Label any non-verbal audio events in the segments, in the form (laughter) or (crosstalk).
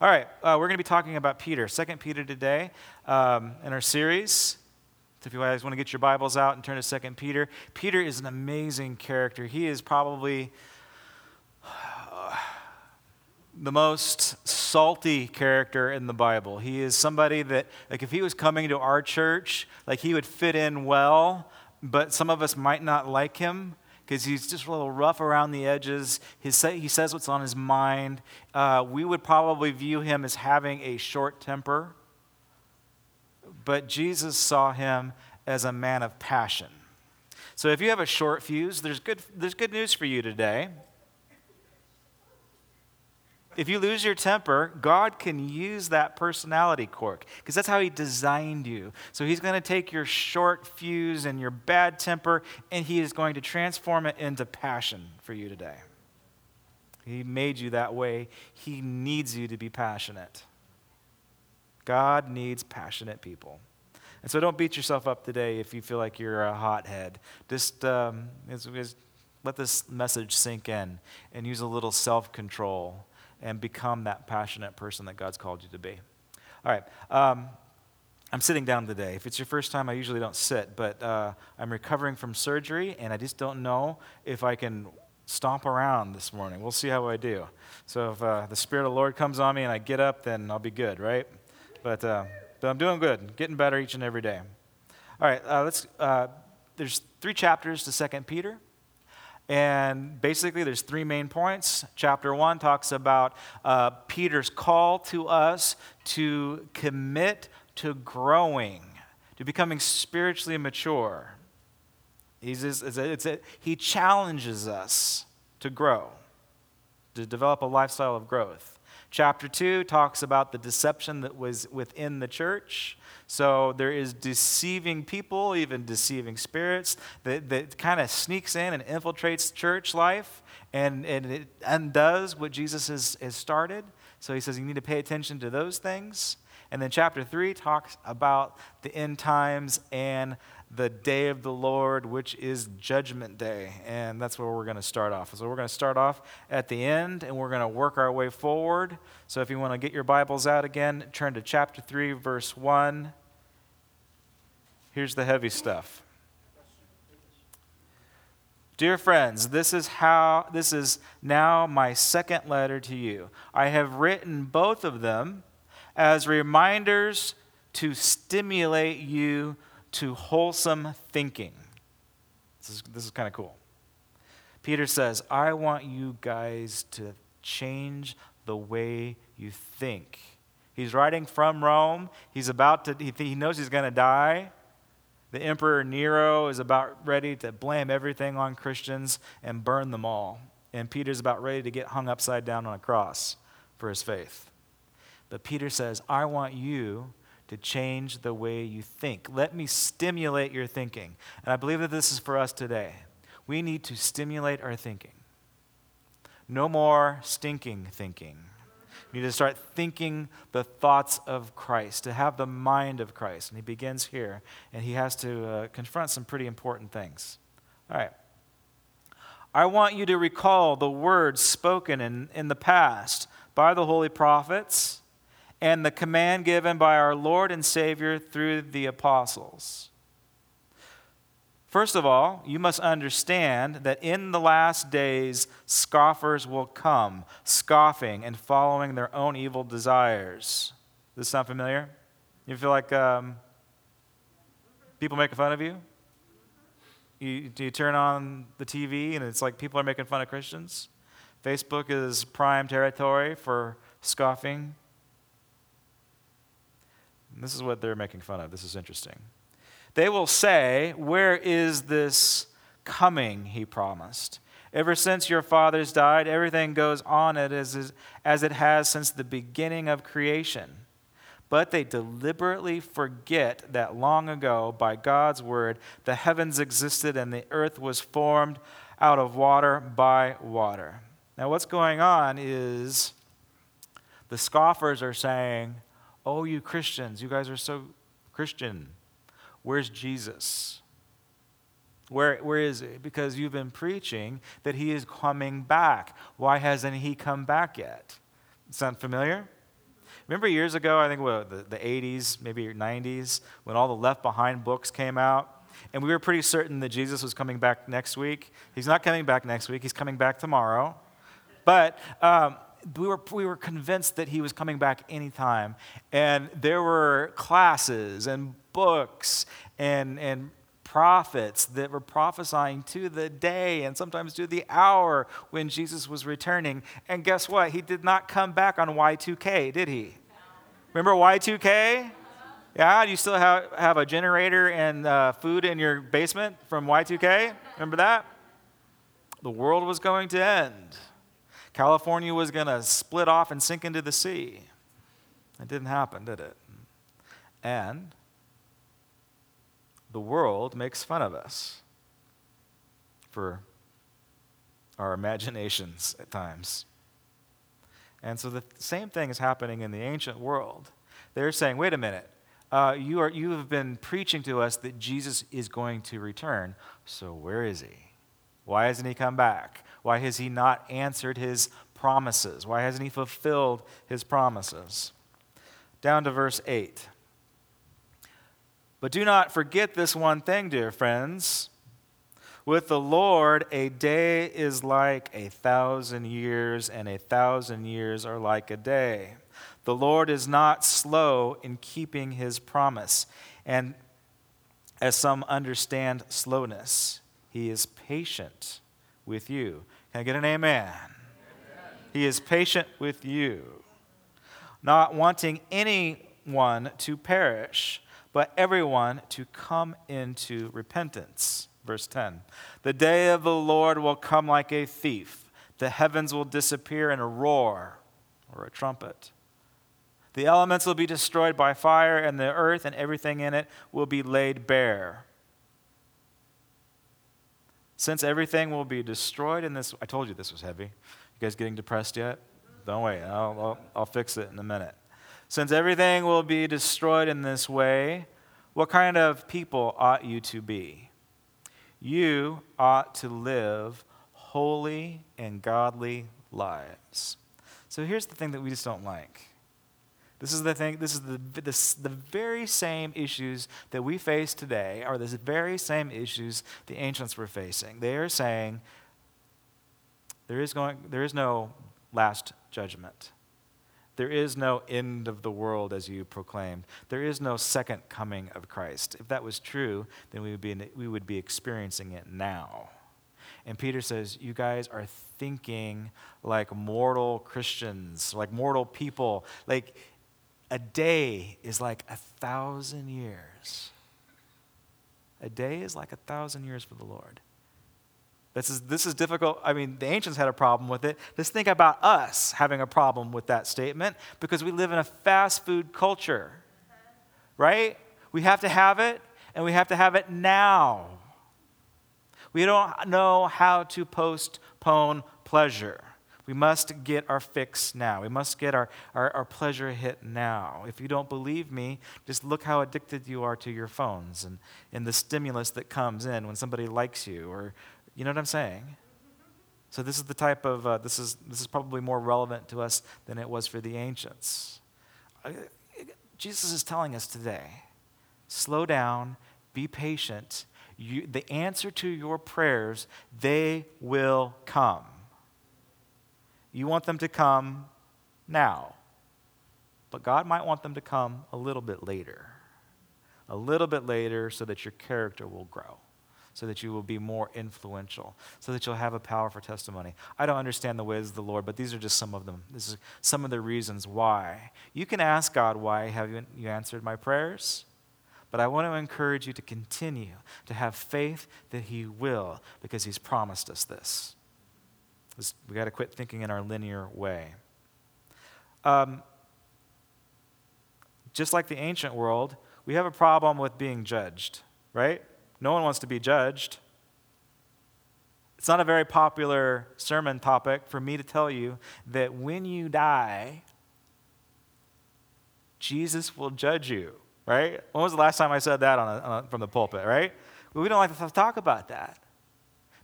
All right, uh, we're going to be talking about Peter, Second Peter today um, in our series. So if you guys want to get your Bibles out and turn to Second Peter, Peter is an amazing character. He is probably uh, the most salty character in the Bible. He is somebody that, like, if he was coming to our church, like, he would fit in well, but some of us might not like him because he's just a little rough around the edges. He says what's on his mind. Uh, we would probably view him as having a short temper, but Jesus saw him as a man of passion. So if you have a short fuse, there's good, there's good news for you today if you lose your temper, God can use that personality quirk because that's how He designed you. So He's going to take your short fuse and your bad temper and He is going to transform it into passion for you today. He made you that way. He needs you to be passionate. God needs passionate people. And so don't beat yourself up today if you feel like you're a hothead. Just, um, just let this message sink in and use a little self control and become that passionate person that God's called you to be. All right. Um, I'm sitting down today. If it's your first time, I usually don't sit, but uh, I'm recovering from surgery, and I just don't know if I can stomp around this morning. We'll see how I do. So if uh, the Spirit of the Lord comes on me and I get up, then I'll be good, right? But, uh, but I'm doing good, getting better each and every day. All right, uh, let's. Uh, there's three chapters to Second Peter. And basically, there's three main points. Chapter one talks about uh, Peter's call to us to commit to growing, to becoming spiritually mature. He's just, it's a, it's a, he challenges us to grow, to develop a lifestyle of growth. Chapter 2 talks about the deception that was within the church. So there is deceiving people, even deceiving spirits, that, that kind of sneaks in and infiltrates church life and, and it undoes what Jesus has, has started. So he says you need to pay attention to those things. And then chapter 3 talks about the end times and the day of the Lord, which is Judgment Day. And that's where we're going to start off. So we're going to start off at the end and we're going to work our way forward. So if you want to get your Bibles out again, turn to chapter 3, verse 1. Here's the heavy stuff. Dear friends, this is how this is now my second letter to you. I have written both of them as reminders to stimulate you to wholesome thinking. This is, this is kind of cool. Peter says, I want you guys to change the way you think. He's writing from Rome. He's about to, he, he knows he's going to die. The Emperor Nero is about ready to blame everything on Christians and burn them all. And Peter's about ready to get hung upside down on a cross for his faith. But Peter says, I want you to change the way you think. Let me stimulate your thinking. And I believe that this is for us today. We need to stimulate our thinking. No more stinking thinking. We need to start thinking the thoughts of Christ, to have the mind of Christ. And he begins here, and he has to uh, confront some pretty important things. All right. I want you to recall the words spoken in, in the past by the holy prophets and the command given by our Lord and Savior through the apostles. First of all, you must understand that in the last days, scoffers will come, scoffing and following their own evil desires. Does this sound familiar? You feel like um, people making fun of you? you? Do you turn on the TV and it's like people are making fun of Christians? Facebook is prime territory for scoffing this is what they're making fun of. This is interesting. They will say, Where is this coming he promised? Ever since your fathers died, everything goes on as, it has since the beginning of creation. But they deliberately forget that long ago, by God's word, the heavens existed and the earth was formed out of water by water. Now, what's going on is the scoffers are saying, Oh, you Christians, you guys are so Christian. Where's Jesus? Where, where is he? Because you've been preaching that he is coming back. Why hasn't he come back yet? Sound familiar? Remember years ago, I think what, the, the 80s, maybe 90s, when all the Left Behind books came out? And we were pretty certain that Jesus was coming back next week. He's not coming back next week, he's coming back tomorrow. But um, we were, we were convinced that he was coming back anytime. And there were classes and books and, and prophets that were prophesying to the day and sometimes to the hour when Jesus was returning. And guess what? He did not come back on Y2K, did he? Remember Y2K? Yeah, do you still have, have a generator and uh, food in your basement from Y2K? Remember that? The world was going to end. California was going to split off and sink into the sea. It didn't happen, did it? And the world makes fun of us for our imaginations at times. And so the same thing is happening in the ancient world. They're saying, wait a minute, uh, you, are, you have been preaching to us that Jesus is going to return. So where is he? Why hasn't he come back? Why has he not answered his promises? Why hasn't he fulfilled his promises? Down to verse 8. But do not forget this one thing, dear friends. With the Lord, a day is like a thousand years, and a thousand years are like a day. The Lord is not slow in keeping his promise, and as some understand slowness, he is patient with you. Can I get an amen? amen? He is patient with you, not wanting anyone to perish but everyone to come into repentance. Verse 10 The day of the Lord will come like a thief, the heavens will disappear in a roar or a trumpet. The elements will be destroyed by fire, and the earth and everything in it will be laid bare. Since everything will be destroyed in this, I told you this was heavy. You guys getting depressed yet? Don't wait, I'll, I'll, I'll fix it in a minute. Since everything will be destroyed in this way, what kind of people ought you to be? You ought to live holy and godly lives. So here's the thing that we just don't like. This is the thing, this is the, the very same issues that we face today are the very same issues the ancients were facing. They are saying there is, going, there is no last judgment. There is no end of the world, as you proclaimed. There is no second coming of Christ. If that was true, then we would be, we would be experiencing it now. And Peter says, You guys are thinking like mortal Christians, like mortal people. Like a day is like a thousand years. A day is like a thousand years for the Lord. This is, this is difficult. I mean, the ancients had a problem with it. Just think about us having a problem with that statement because we live in a fast food culture, right? We have to have it, and we have to have it now. We don't know how to postpone pleasure. We must get our fix now. We must get our, our, our, pleasure hit now. If you don't believe me, just look how addicted you are to your phones and, and the stimulus that comes in when somebody likes you or, you know what I'm saying? So this is the type of uh, this is this is probably more relevant to us than it was for the ancients. Jesus is telling us today: slow down, be patient. You, the answer to your prayers, they will come. You want them to come now, but God might want them to come a little bit later, a little bit later, so that your character will grow so that you will be more influential, so that you'll have a powerful testimony. I don't understand the ways of the Lord, but these are just some of them. This is some of the reasons why. You can ask God, why haven't you answered my prayers? But I want to encourage you to continue to have faith that He will, because He's promised us this. We got to quit thinking in our linear way. Um, just like the ancient world, we have a problem with being judged, right? No one wants to be judged. It's not a very popular sermon topic for me to tell you that when you die, Jesus will judge you, right? When was the last time I said that on a, on a, from the pulpit, right? Well, we don't like to talk about that.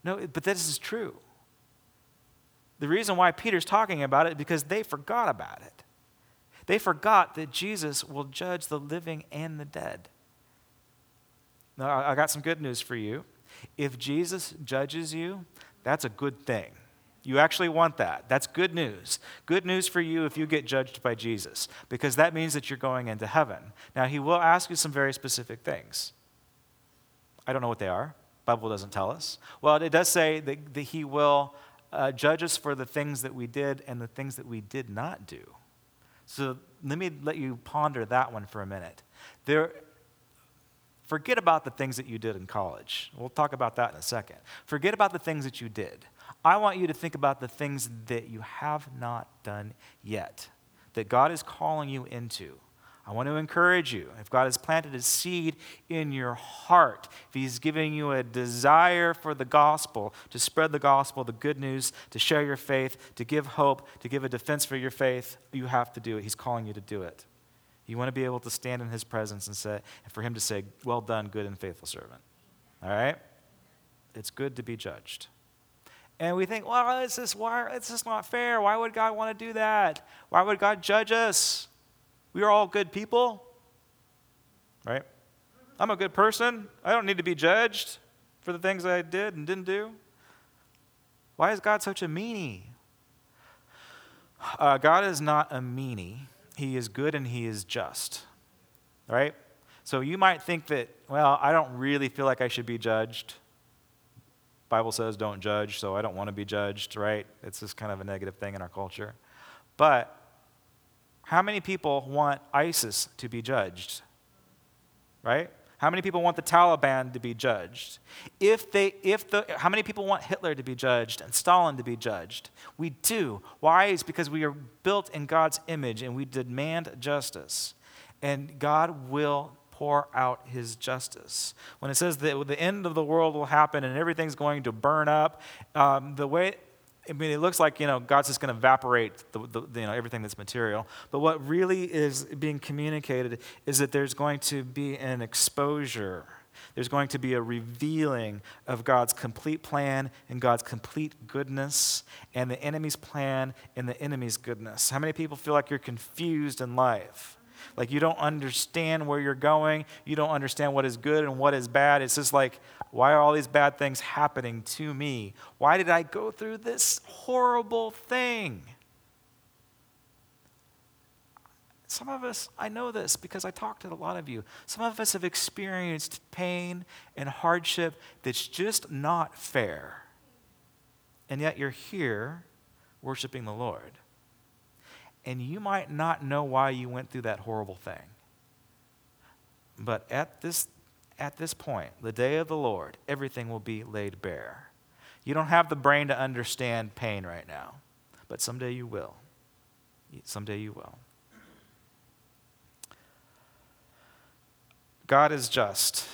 No, but this is true. The reason why Peter's talking about it is because they forgot about it. They forgot that Jesus will judge the living and the dead. Now, I got some good news for you. If Jesus judges you, that's a good thing. You actually want that. That's good news. Good news for you if you get judged by Jesus, because that means that you're going into heaven. Now, he will ask you some very specific things. I don't know what they are. Bible doesn't tell us. Well, it does say that, that he will uh, judge us for the things that we did and the things that we did not do. So let me let you ponder that one for a minute. There, forget about the things that you did in college. We'll talk about that in a second. Forget about the things that you did. I want you to think about the things that you have not done yet, that God is calling you into. I want to encourage you. If God has planted a seed in your heart, if He's giving you a desire for the gospel, to spread the gospel, the good news, to share your faith, to give hope, to give a defense for your faith, you have to do it. He's calling you to do it. You want to be able to stand in His presence and say, and for Him to say, Well done, good and faithful servant. All right? It's good to be judged. And we think, well, it's just, why, it's just not fair. Why would God want to do that? Why would God judge us? We are all good people, right? I'm a good person. I don't need to be judged for the things I did and didn't do. Why is God such a meanie? Uh, God is not a meanie. He is good and he is just, right? So you might think that, well, I don't really feel like I should be judged. Bible says don't judge, so I don't want to be judged, right? It's just kind of a negative thing in our culture. But how many people want ISIS to be judged? Right? How many people want the Taliban to be judged? If they, if the, how many people want Hitler to be judged and Stalin to be judged? We do. Why? It's because we are built in God's image and we demand justice. And God will pour out his justice. When it says that the end of the world will happen and everything's going to burn up, um, the way I mean, it looks like you know God's just going to evaporate the, the, you know everything that's material. But what really is being communicated is that there's going to be an exposure. There's going to be a revealing of God's complete plan and God's complete goodness, and the enemy's plan and the enemy's goodness. How many people feel like you're confused in life? Like you don't understand where you're going. You don't understand what is good and what is bad. It's just like, why are all these bad things happening to me? Why did I go through this horrible thing? Some of us, I know this because I talked to a lot of you. Some of us have experienced pain and hardship that's just not fair. And yet you're here worshiping the Lord and you might not know why you went through that horrible thing. But at this, at this point, the day of the Lord, everything will be laid bare. You don't have the brain to understand pain right now, but someday you will. Someday you will. God is just.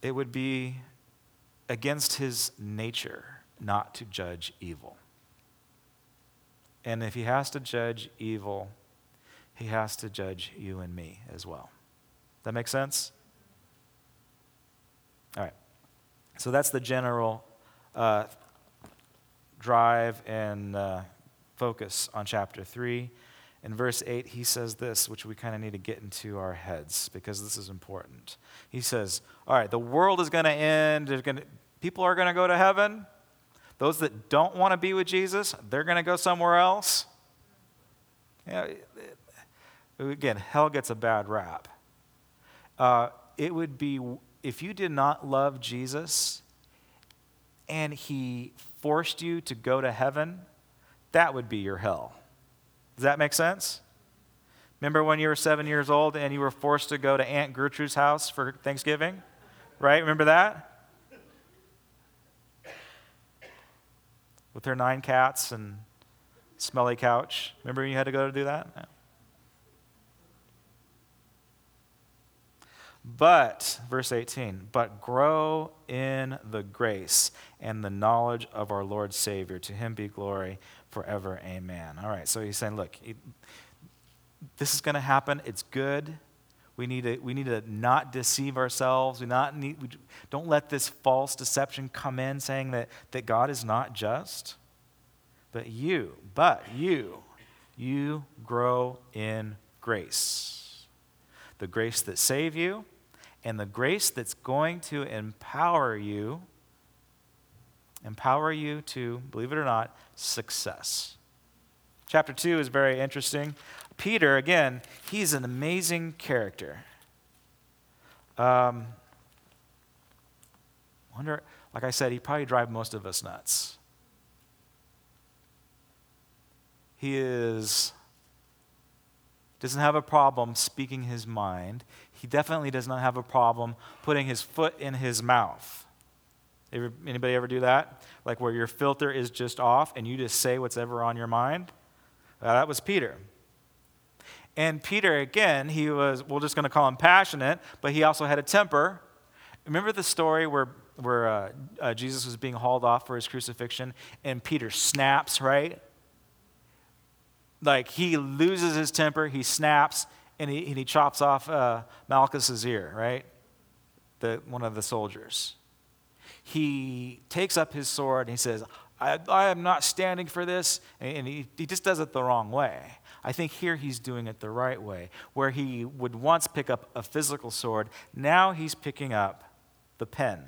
It would be against his nature not to judge evil. And if he has to judge evil, he has to judge you and me as well. That make sense? All right. So that's the general uh, drive and uh, focus on chapter 3. In verse 8, he says this, which we kind of need to get into our heads because this is important. He says, All right, the world is going to end. Gonna, people are going to go to heaven. Those that don't want to be with Jesus, they're going to go somewhere else. Again, hell gets a bad rap. Uh, it would be if you did not love Jesus and he forced you to go to heaven, that would be your hell. Does that make sense? Remember when you were seven years old and you were forced to go to Aunt Gertrude's house for Thanksgiving? Right? Remember that? with her nine cats and smelly couch. Remember you had to go to do that? But, verse 18, but grow in the grace and the knowledge of our Lord Savior. To him be glory forever. Amen. All right, so he's saying, look, this is going to happen. It's good. We need to, we need to not deceive ourselves. We, not need, we don't let this false deception come in saying that, that God is not just. But you, but you you grow in grace. The grace that saved you and the grace that's going to empower you empower you to, believe it or not, success. Chapter 2 is very interesting. Peter, again, he's an amazing character. Um, wonder, like I said, he probably drive most of us nuts. He is doesn't have a problem speaking his mind. He definitely does not have a problem putting his foot in his mouth. Anybody ever do that? Like where your filter is just off and you just say what's ever on your mind? Uh, that was Peter. And Peter, again, he was, we're just going to call him passionate, but he also had a temper. Remember the story where, where uh, uh, Jesus was being hauled off for his crucifixion and Peter snaps, right? like he loses his temper, he snaps, and he, and he chops off uh, Malchus's ear, right? The, one of the soldiers. He takes up his sword and he says, I, I am not standing for this. And, he, he just does it the wrong way. I think here he's doing it the right way. Where he would once pick up a physical sword, now he's picking up the pen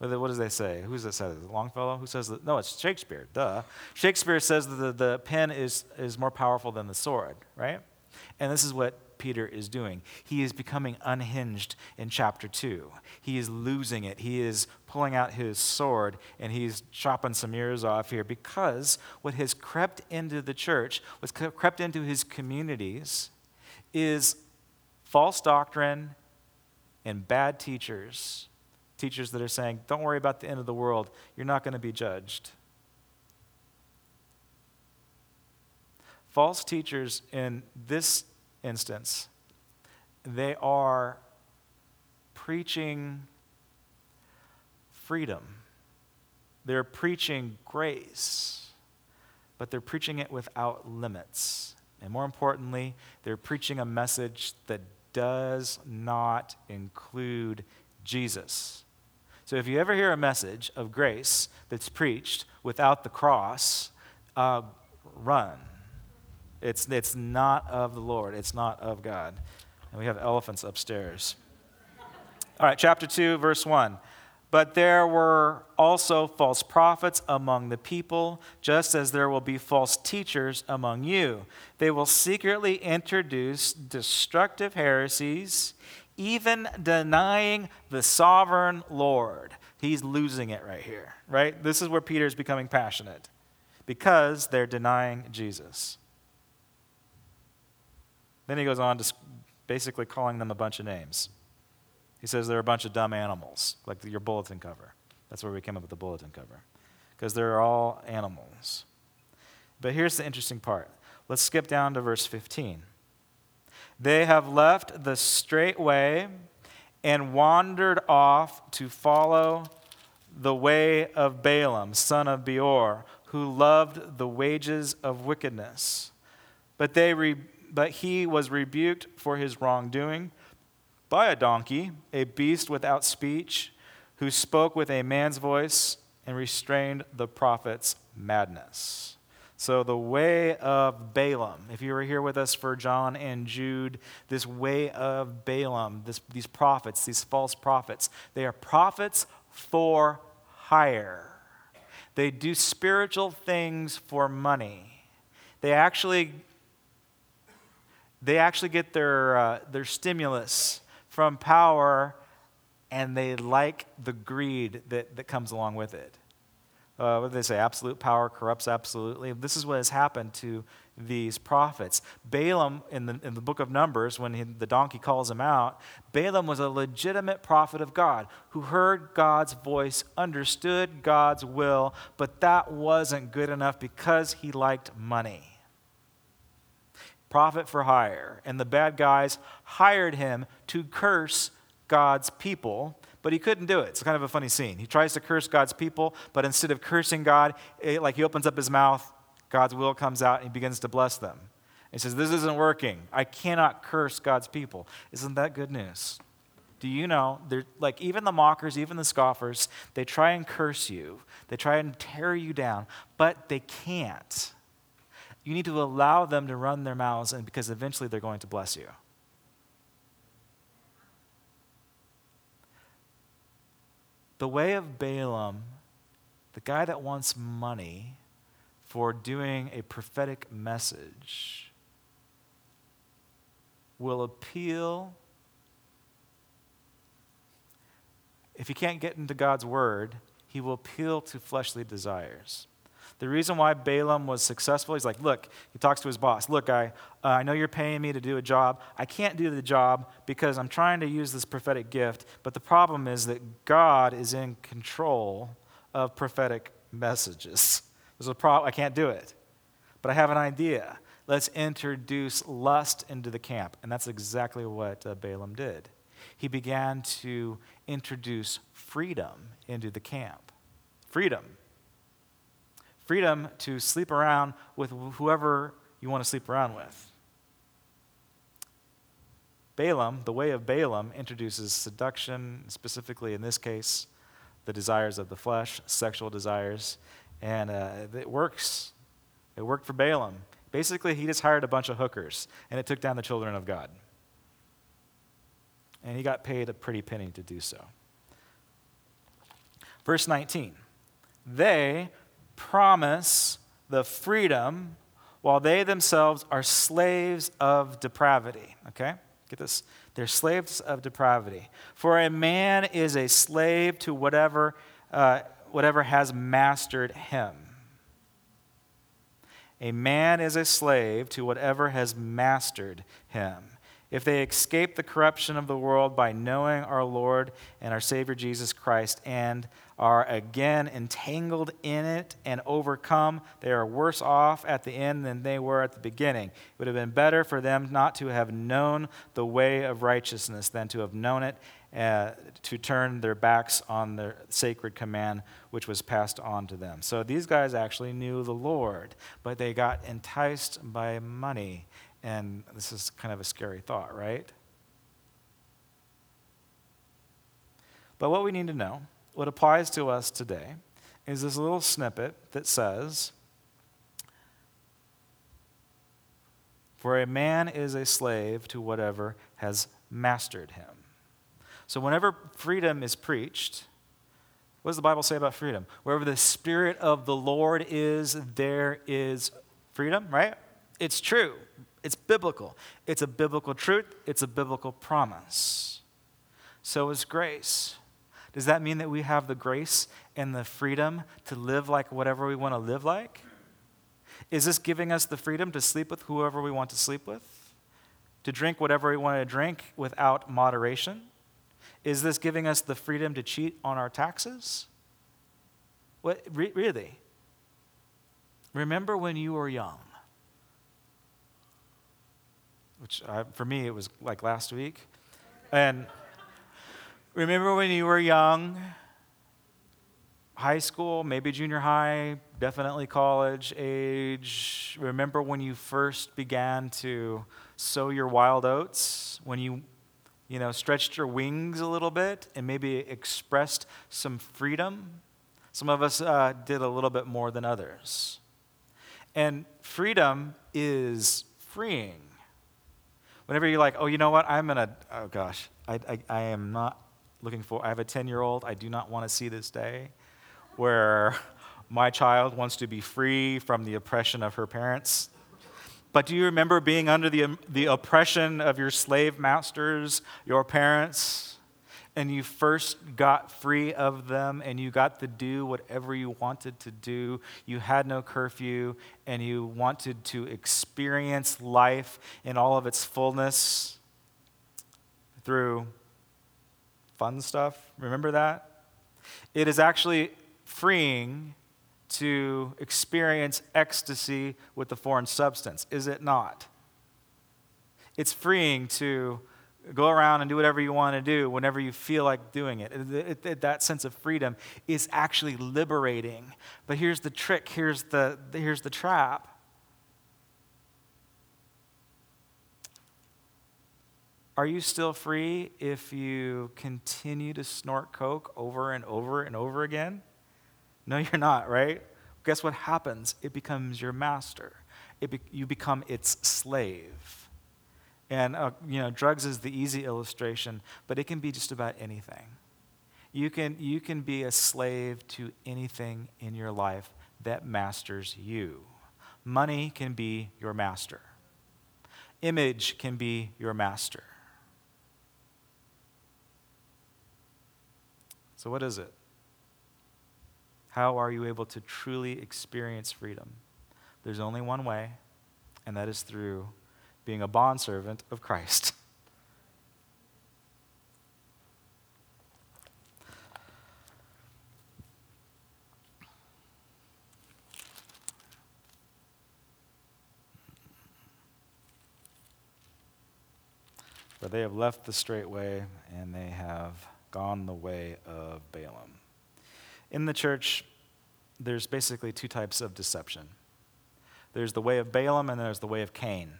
what does they say? Who's that says it? Longfellow? Who says that? No, it's Shakespeare. Duh. Shakespeare says that the, the pen is, is more powerful than the sword, right? And this is what Peter is doing. He is becoming unhinged in chapter 2. He is losing it. He is pulling out his sword and he's chopping some ears off here because what has crept into the church, what's crept into his communities, is false doctrine and bad teachers teachers that are saying, don't worry about the end of the world, you're not going to be judged. False teachers in this instance, they are preaching freedom. They're preaching grace, but they're preaching it without limits. And more importantly, they're preaching a message that does not include Jesus. So if you ever hear a message of grace that's preached without the cross, uh, run. It's, it's not of the Lord, it's not of God. And we have elephants upstairs. All right, chapter 2, verse 1. But there were also false prophets among the people, just as there will be false teachers among you. They will secretly introduce destructive heresies even denying the sovereign Lord. He's losing it right here, right? This is where Peter is becoming passionate because they're denying Jesus. Then he goes on to basically calling them a bunch of names. He says they're a bunch of dumb animals, like your bulletin cover. That's where we came up with the bulletin cover, because they're all animals. But here's the interesting part. Let's skip down to verse 15. They have left the straight way and wandered off to follow the way of Balaam, son of Beor, who loved the wages of wickedness. But, they re- but he was rebuked for his wrongdoing by a donkey, a beast without speech, who spoke with a man's voice and restrained the prophet's madness. So, the way of Balaam, if you were here with us for John and Jude, this way of Balaam, this, these prophets, these false prophets, they are prophets for hire. They do spiritual things for money. They actually, they actually get their, uh, their stimulus from power and they like the greed that, that comes along with it uh, what do they say? Absolute power corrupts absolutely. This is what has happened to these prophets. Balaam, in the, in the book of Numbers, when he, the donkey calls him out, Balaam was a legitimate prophet of God who heard God's voice, understood God's will, but that wasn't good enough because he liked money. Prophet for hire. And the bad guys hired him to curse God's people but he couldn't do it. It's kind of a funny scene. He tries to curse God's people, but instead of cursing God, it, like he opens up his mouth, God's will comes out and he begins to bless them. He says, This isn't working. I cannot curse God's people. Isn't that good news? Do you know, they're, like even the mockers, even the scoffers, they try and curse you, they try and tear you down, but they can't You need to allow them to run their mouths, and because eventually they're going to bless you. The way of Balaam, the guy that wants money for doing a prophetic message, will appeal. If he can't get into God's word, he will appeal to fleshly desires. The reason why Balaam was successful, he's like, look, he talks to his boss, look, I, uh, I know you're paying me to do a job. I can't do the job because I'm trying to use this prophetic gift, but the problem is that God is in control of prophetic messages. There's a problem, I can't do it. But I have an idea. Let's introduce lust into the camp. And that's exactly what uh, Balaam did. He began to introduce freedom into the camp. Freedom freedom to sleep around with whoever you want to sleep around with. Balaam, the way of Balaam, introduces seduction, specifically in this case, the desires of the flesh, sexual desires, and uh, it works. It worked for Balaam. Basically, he just hired a bunch of hookers, and it took down the children of God. And he got paid a pretty penny to do so. Verse 19 They promise the freedom while they themselves are slaves of depravity. Okay? Get this. They're slaves of depravity. For a man is a slave to whatever, uh, whatever has mastered him. A man is a slave to whatever has mastered him if they escape the corruption of the world by knowing our Lord and our Savior Jesus Christ and are again entangled in it and overcome, they are worse off at the end than they were at the beginning. It would have been better for them not to have known the way of righteousness than to have known it, uh, to turn their backs on the sacred command which was passed on to them. So these guys actually knew the Lord, but they got enticed by money and this is kind of a scary thought, right? But what we need to know, what applies to us today, is this little snippet that says, For a man is a slave to whatever has mastered him. So, whenever freedom is preached, what does the Bible say about freedom? Wherever the Spirit of the Lord is, there is freedom, right? It's true. It's biblical. It's a biblical truth, it's a biblical promise. So is grace. Does that mean that we have the grace and the freedom to live like whatever we want to live like? Is this giving us the freedom to sleep with whoever we want to sleep with? To drink whatever we want to drink without moderation? Is this giving us the freedom to cheat on our taxes? What, re- really? Remember when you were young which I, for me it was like last week. And remember when you were young, high school, maybe junior high, definitely college age. Remember when you first began to sow your wild oats, when you you know, stretched your wings a little bit and maybe expressed some freedom. Some of us uh, did a little bit more than others. And freedom is freeing whenever you're like, oh, you know what, I'm going to, oh gosh, I, I, I am not looking for, I have a 10 year old, I do not want to see this day where (laughs) my child wants to be free from the oppression of her parents. But do you remember being under the, the oppression of your slave masters, your parents? and you first got free of them and you got to do whatever you wanted to do. You had no curfew and you wanted to experience life in all of its fullness through fun stuff. Remember that? It is actually freeing to experience ecstasy with the foreign substance, is it not? It's freeing to Go around and do whatever you want to do whenever you feel like doing it. It, it. That sense of freedom is actually liberating. But here's the trick here's the, here's the trap. Are you still free if you continue to snort Coke over and over and over again? No, (laughs) you're not, right? Guess what happens? It becomes your master be, you become its slave. And, uh, you know, drugs is the easy illustration, but it can be just about anything. You can, you can be a slave to anything in your life that masters you. Money can be your master, image can be your master. So, what is it? How are you able to truly experience freedom? There's only one way, and that is through being a bondservant of Christ. (laughs) For they have left the straight way, and they have gone the way of Balaam. In the church, there's basically two types of deception there's the way of Balaam, and there's the way of Cain.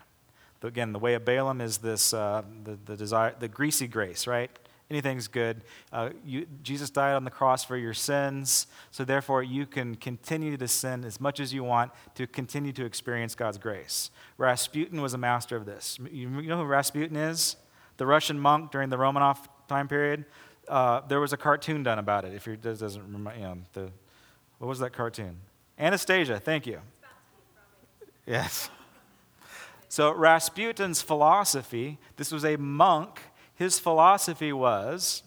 Again, the way of Balaam is this uh, the, the, desire, the greasy grace, right? Anything's good. Uh, you, Jesus died on the cross for your sins, so therefore you can continue to sin as much as you want to continue to experience God's grace. Rasputin was a master of this. You, you know who Rasputin is? the Russian monk during the Romanov time period, uh, there was a cartoon done about it. If you doesn't remember, you know, the, what was that cartoon? Anastasia, thank you. Yes. So Rasputin's philosophy, this was a monk, his philosophy was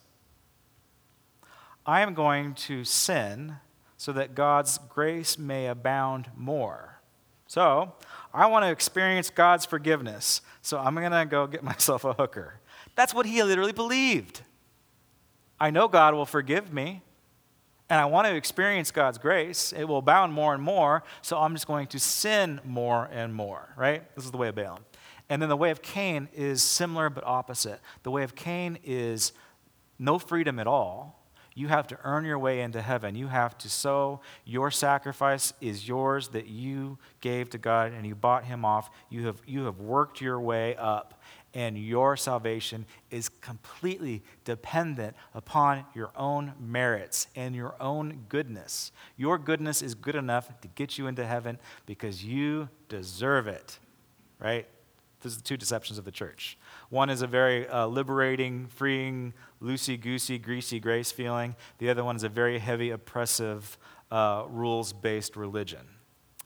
I am going to sin so that God's grace may abound more. So I want to experience God's forgiveness, so I'm going to go get (laughs) myself a hooker. That's what he literally believed. I know God will forgive me, and I want to experience God's grace. It will abound more and more, so I'm just going to sin more and more, right? This is the way of Balaam. And then the way of Cain is similar but opposite. The way of Cain is no freedom at all you have to earn your way into heaven. You have to sow. Your sacrifice is yours that you gave to God and you bought him off. You have, you have worked your way up, and your salvation is completely dependent upon your own merits and your own goodness. Your goodness is good enough to get you into heaven because you deserve it, right? Those are the two deceptions of the church. One is a very uh, liberating, freeing, loosey goosey, greasy grace feeling. The other one is a very heavy, oppressive, uh, rules based religion.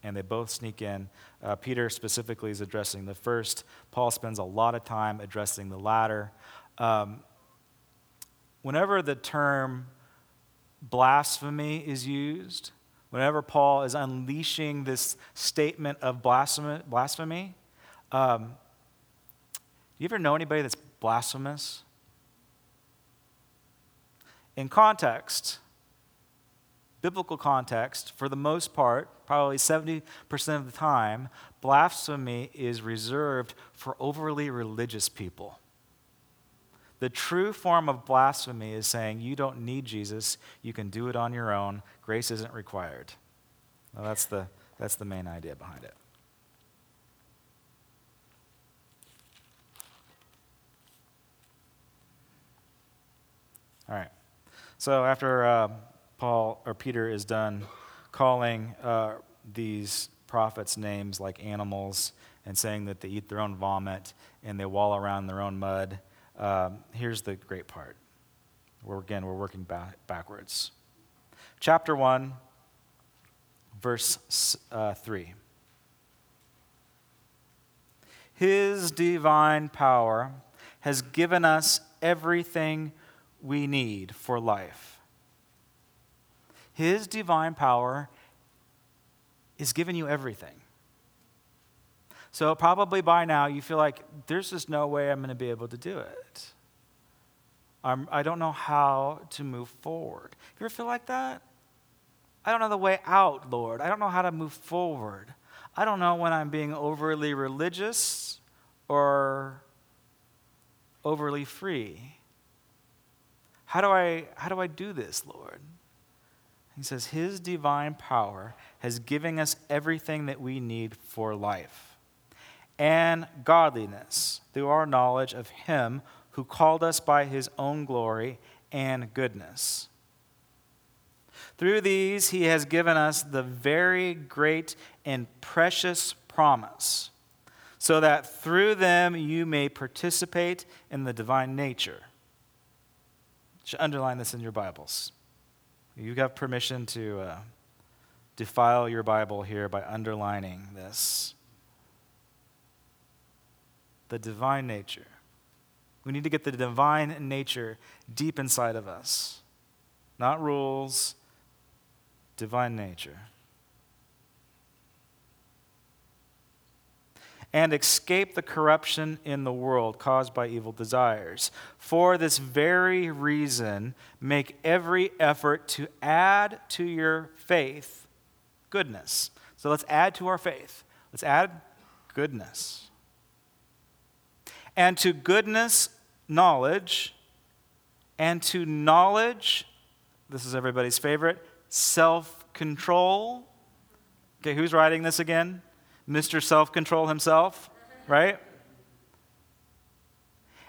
And they both sneak in. Uh, Peter specifically is addressing the first. Paul spends a lot of time addressing the latter. Um, whenever the term blasphemy is used, whenever Paul is unleashing this statement of blasphemy, blasphemy um, you ever know anybody that's blasphemous? In context, biblical context, for the most part, probably 70% of the time, blasphemy is reserved for overly religious people. The true form of blasphemy is saying you don't need Jesus, you can do it on your own, grace isn't required. Well, that's, the, that's the main idea behind it. All right. So after uh, Paul or Peter is done calling uh, these prophets names like animals and saying that they eat their own vomit and they wallow around in their own mud, um, here's the great part. Again, we're working back, backwards. Chapter 1, verse uh, 3. His divine power has given us everything we need for life. His divine power is giving you everything. So, probably by now, you feel like there's just no way I'm going to be able to do it. I'm, I don't know how to move forward. You ever feel like that? I don't know the way out, Lord. I don't know how to move forward. I don't know when I'm being overly religious or overly free. How do I, how do, I do this, Lord? He says, His divine power has given us everything that we need for life and godliness through our knowledge of Him who called us by His own glory and goodness. Through these, He has given us the very great and precious promise, so that through them you may participate in the divine nature. You should underline this in your Bibles. You have permission to uh, defile your Bible here by underlining this. The divine nature. We need to get the divine nature deep inside of us. Not rules, divine nature. And escape the corruption in the world caused by evil desires. For this very reason, make every effort to add to your faith goodness. So let's add to our faith. Let's add goodness. And to goodness, knowledge. And to knowledge, this is everybody's favorite, self control. Okay, who's writing this again? Mr. Self Control himself, right?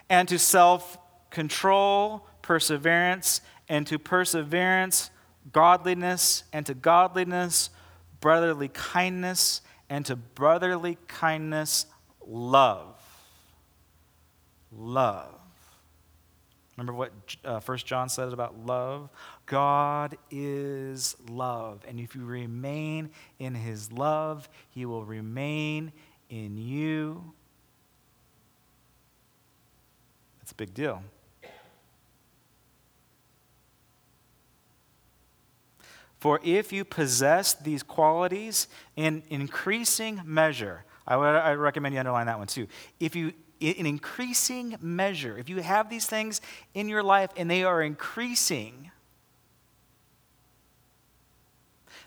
And to self control, perseverance, and to perseverance, godliness, and to godliness, brotherly kindness, and to brotherly kindness, love. Love. Remember what uh, 1 John said about love? God is love. And if you remain in his love, he will remain in you. That's a big deal. For if you possess these qualities in increasing measure, I, would, I recommend you underline that one too. If you in increasing measure, if you have these things in your life and they are increasing,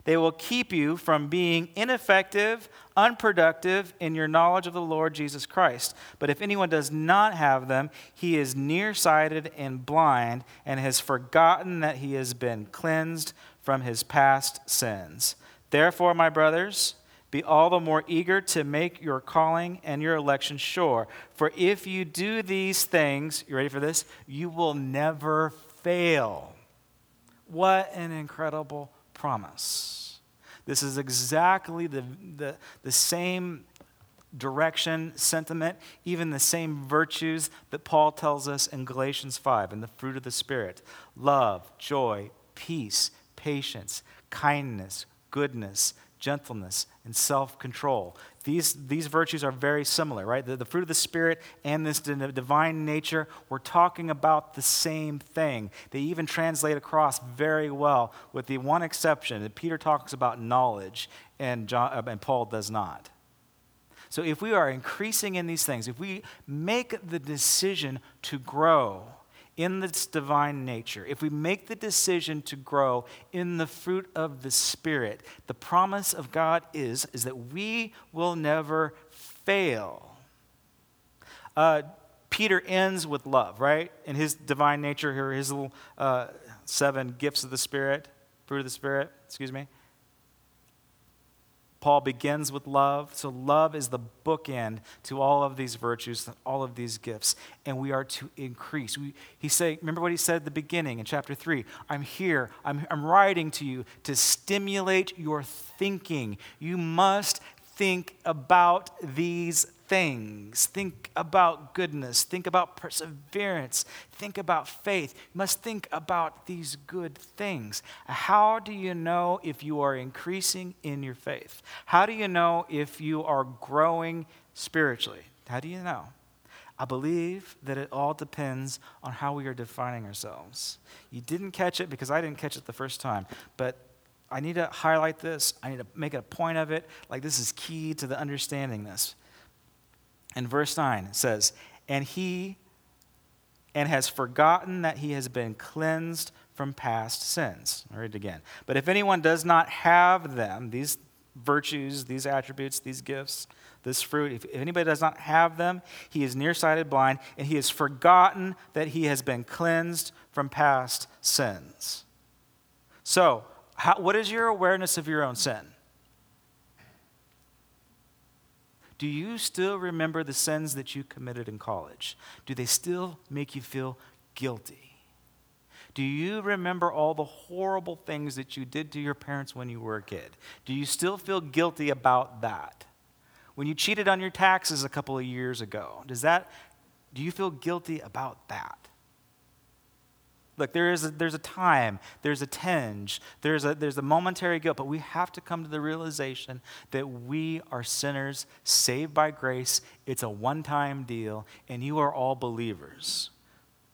they will keep you from being ineffective, unproductive in your knowledge of the Lord Jesus Christ. But if anyone does not have them, he is nearsighted and blind and has forgotten that he has been cleansed from his past sins. Therefore, my brothers, be all the more eager to make your calling and your election sure. For if you do these things, you ready for this? You will never fail. What an incredible promise. This is exactly the, the, the same direction, sentiment, even the same virtues that Paul tells us in Galatians 5 in the fruit of the Spirit love, joy, peace, patience, kindness, goodness gentleness, and self control. These, these virtues are very similar, right? The, the fruit of the Spirit and this divine nature, we're talking about the same thing. They even translate across very well, with the one exception that Peter talks about knowledge and, John, uh, and Paul does not. So if we are increasing in these things, if we make the decision to grow, in this divine nature, if we make the decision to grow in the fruit of the Spirit, the promise of God is, is that we will never fail. Uh, Peter ends with love, right? In his divine nature, here, his little uh, seven gifts of the Spirit, fruit of the Spirit, excuse me. Paul begins with love. So, love is the bookend to all of these virtues, all of these gifts. And we are to increase. We, he say, remember what he said at the beginning in chapter 3 I'm here, I'm, I'm writing to you to stimulate your thinking. You must think about these things. Think about goodness. Think about perseverance. Think about faith. You must think about these good things. How do you know if you are increasing in your faith? How do you know if you are growing spiritually? How do you know? I believe that it all depends on how we are defining ourselves. You didn't catch it because I didn't catch it the first time, but I need to highlight this. I need to make a point of it. Like, this is key to the understanding this. In verse 9, says, And he and has forgotten that he has been cleansed from past sins. I'll read it again. But if anyone does not have them, these virtues, these attributes, these gifts, this fruit, if, if anybody does not have them, he is nearsighted, blind, and he has forgotten that he has been cleansed from past sins. So, how, what is your awareness of your own sin? Do you still remember the sins that you committed in college? Do they still make you feel guilty? Do you remember all the horrible things that you did to your parents when you were a kid? Do you still feel guilty about that? when you cheated on your taxes a couple of years ago, does that, do you feel guilty about that? Look, there is a, there's a time, there's a tinge, there's a, there's a momentary guilt, but we have to come to the realization that we are sinners saved by grace. It's a one time deal, and you are all believers.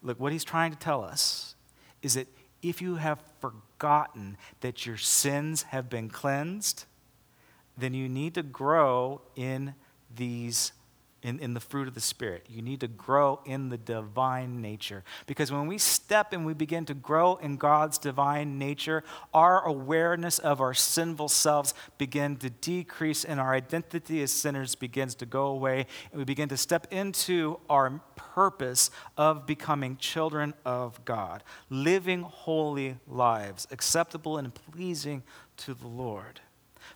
Look, what he's trying to tell us is that if you have forgotten that your sins have been cleansed, then you need to grow in these in, in the fruit of the Spirit. You need to grow in the divine nature. Because when we step and we begin to grow in God's divine nature, our awareness of our sinful selves begin to decrease and our identity as sinners begins to go away. And we begin to step into our purpose of becoming children of God, living holy lives, acceptable and pleasing to the Lord.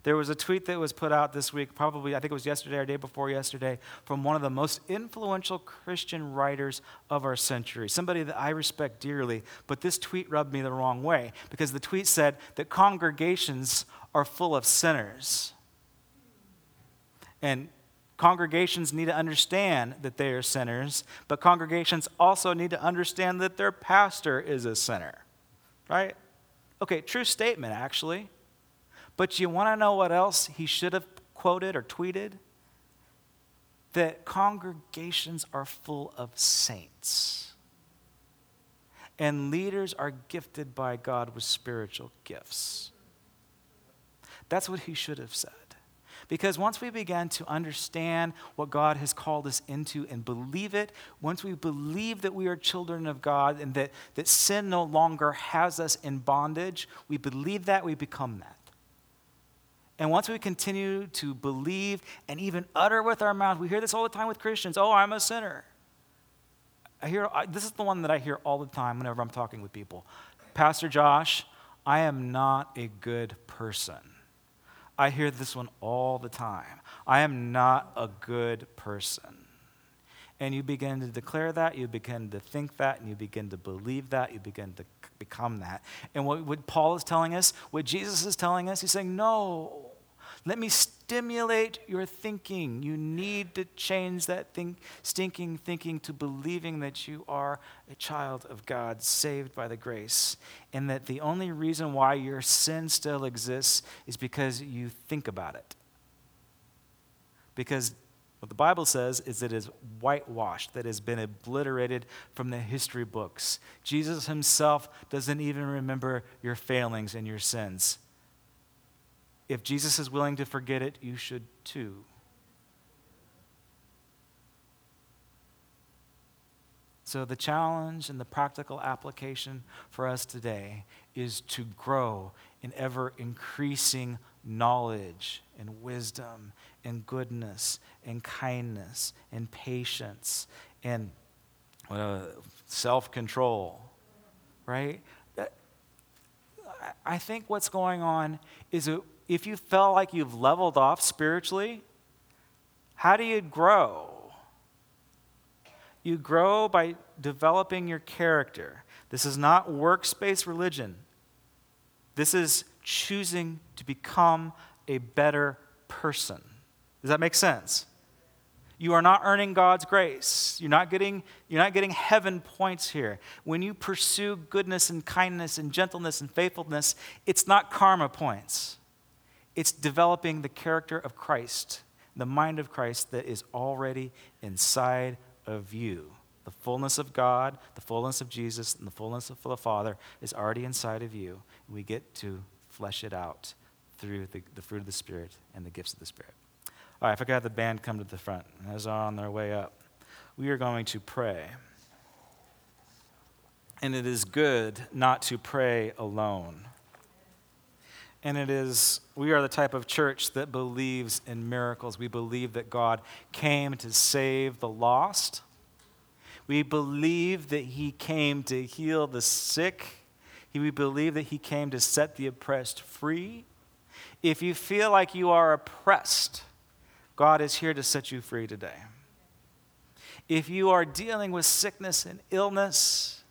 There was a tweet that was put out this week, probably, I think it was yesterday or day before yesterday, from one of the most influential Christian writers of our century, somebody that I respect dearly. But this tweet rubbed me the wrong way because the tweet said that congregations are full of sinners. And congregations need to understand that they are sinners, but congregations also need to understand that their pastor is a sinner, right? Okay, true statement, actually. But you want to know what else he should have quoted or tweeted? That congregations are full of saints. And leaders are gifted by God with spiritual gifts. That's what he should have said. Because once we begin to understand what God has called us into and believe it, once we believe that we are children of God and that, that sin no longer has us in bondage, we believe that, we become that. And once we continue to believe and even utter with our mouth, we hear this all the time with Christians oh, I'm a sinner. I hear, I, this is the one that I hear all the time whenever I'm talking with people. Pastor Josh, I am not a good person. I hear this one all the time. I am not a good person. And you begin to declare that, you begin to think that, and you begin to believe that, you begin to become that. And what, what Paul is telling us, what Jesus is telling us, he's saying, No, let me stimulate your thinking. You need to change that think, stinking thinking to believing that you are a child of God, saved by the grace, and that the only reason why your sin still exists is because you think about it. Because what the Bible says is it is whitewashed, that has been obliterated from the history books. Jesus himself doesn't even remember your failings and your sins. If Jesus is willing to forget it, you should too. So, the challenge and the practical application for us today is to grow in ever increasing knowledge and wisdom and goodness and kindness and patience and uh, self control, right? I think what's going on is that if you felt like you've leveled off spiritually, how do you grow? You grow by developing your character. This is not works-based religion. This is choosing to become a better person. Does that make sense? You are not earning God's grace. You're not getting, you're not getting heaven points here. When you pursue goodness and kindness and gentleness and faithfulness, it's not karma points. It's developing the character of Christ, the mind of Christ that is already inside of you. The fullness of God, the fullness of Jesus, and the fullness of the Father is already inside of you. We get to flesh it out through the, the fruit of the Spirit and the gifts of the Spirit. All right, I forgot the band come to the front as they're on their way up. We are going to pray. And it is good not to pray alone. And it is, we are the type of church that believes in miracles. We believe that God came to save the lost. We believe that He came to heal the sick. We believe that He came to set the oppressed free. If you feel like you are oppressed, God is here to set you free today. If you are dealing with sickness and illness,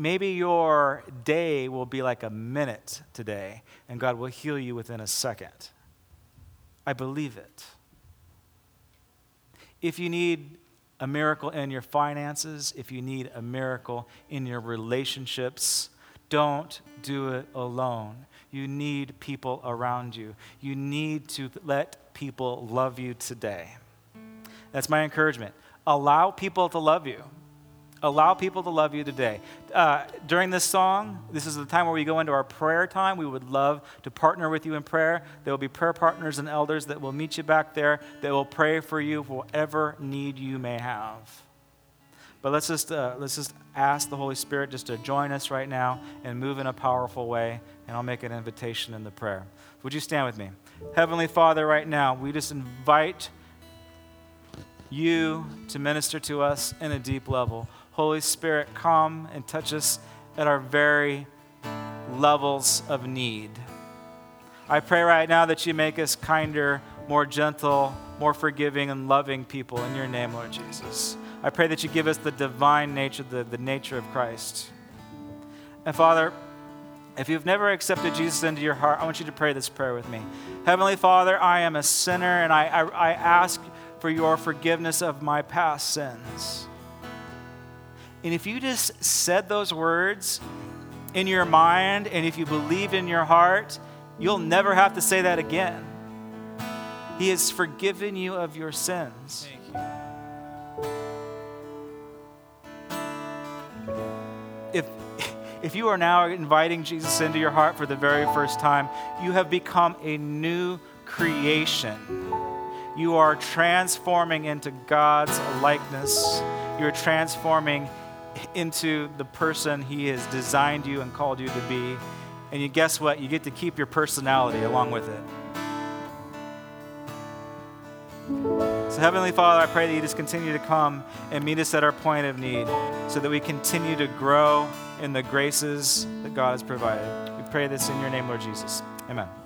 maybe your day will be like a minute today, and God will heal you within a second. I believe it. If you need a miracle in your finances, if you need a miracle in your relationships, don't do it alone. You need people around you. You need to let people love you today. That's my encouragement. Allow people to love you. Allow people to love you today. Uh, during this song, this is the time where we go into our prayer time. We would love to partner with you in prayer. There will be prayer partners and elders that will meet you back there that will pray for you for whatever need you may have. But let's just, uh, let's just ask the Holy Spirit just to join us right now and move in a powerful way, and I'll make an invitation in the prayer. Would you stand with me? Heavenly Father, right now, we just invite you to minister to us in a deep level. Holy Spirit, come and touch us at our very levels of need. I pray right now that you make us kinder, more gentle, more forgiving, and loving people in your name, Lord Jesus. I pray that you give us the divine nature, the, the nature of Christ. And Father, if you've never accepted Jesus into your heart, I want you to pray this prayer with me. Heavenly Father, I am a sinner, and I, I, I ask for your forgiveness of my past sins. And if you just said those words in your mind and if you believe in your heart, you'll never have to say that again. He has forgiven you of your sins. If, (laughs) if you are now inviting Jesus into your heart for the very first time, you have become a new creation. You are transforming into God's likeness. You're transforming into the person He has designed you and called you to be. And you guess what? You get to keep your personality along with it. So, Heavenly Father, I pray that you just continue to come and meet us at our point of need so that we continue to grow in the graces that God has provided. We pray this in your name, Lord Jesus. Amen.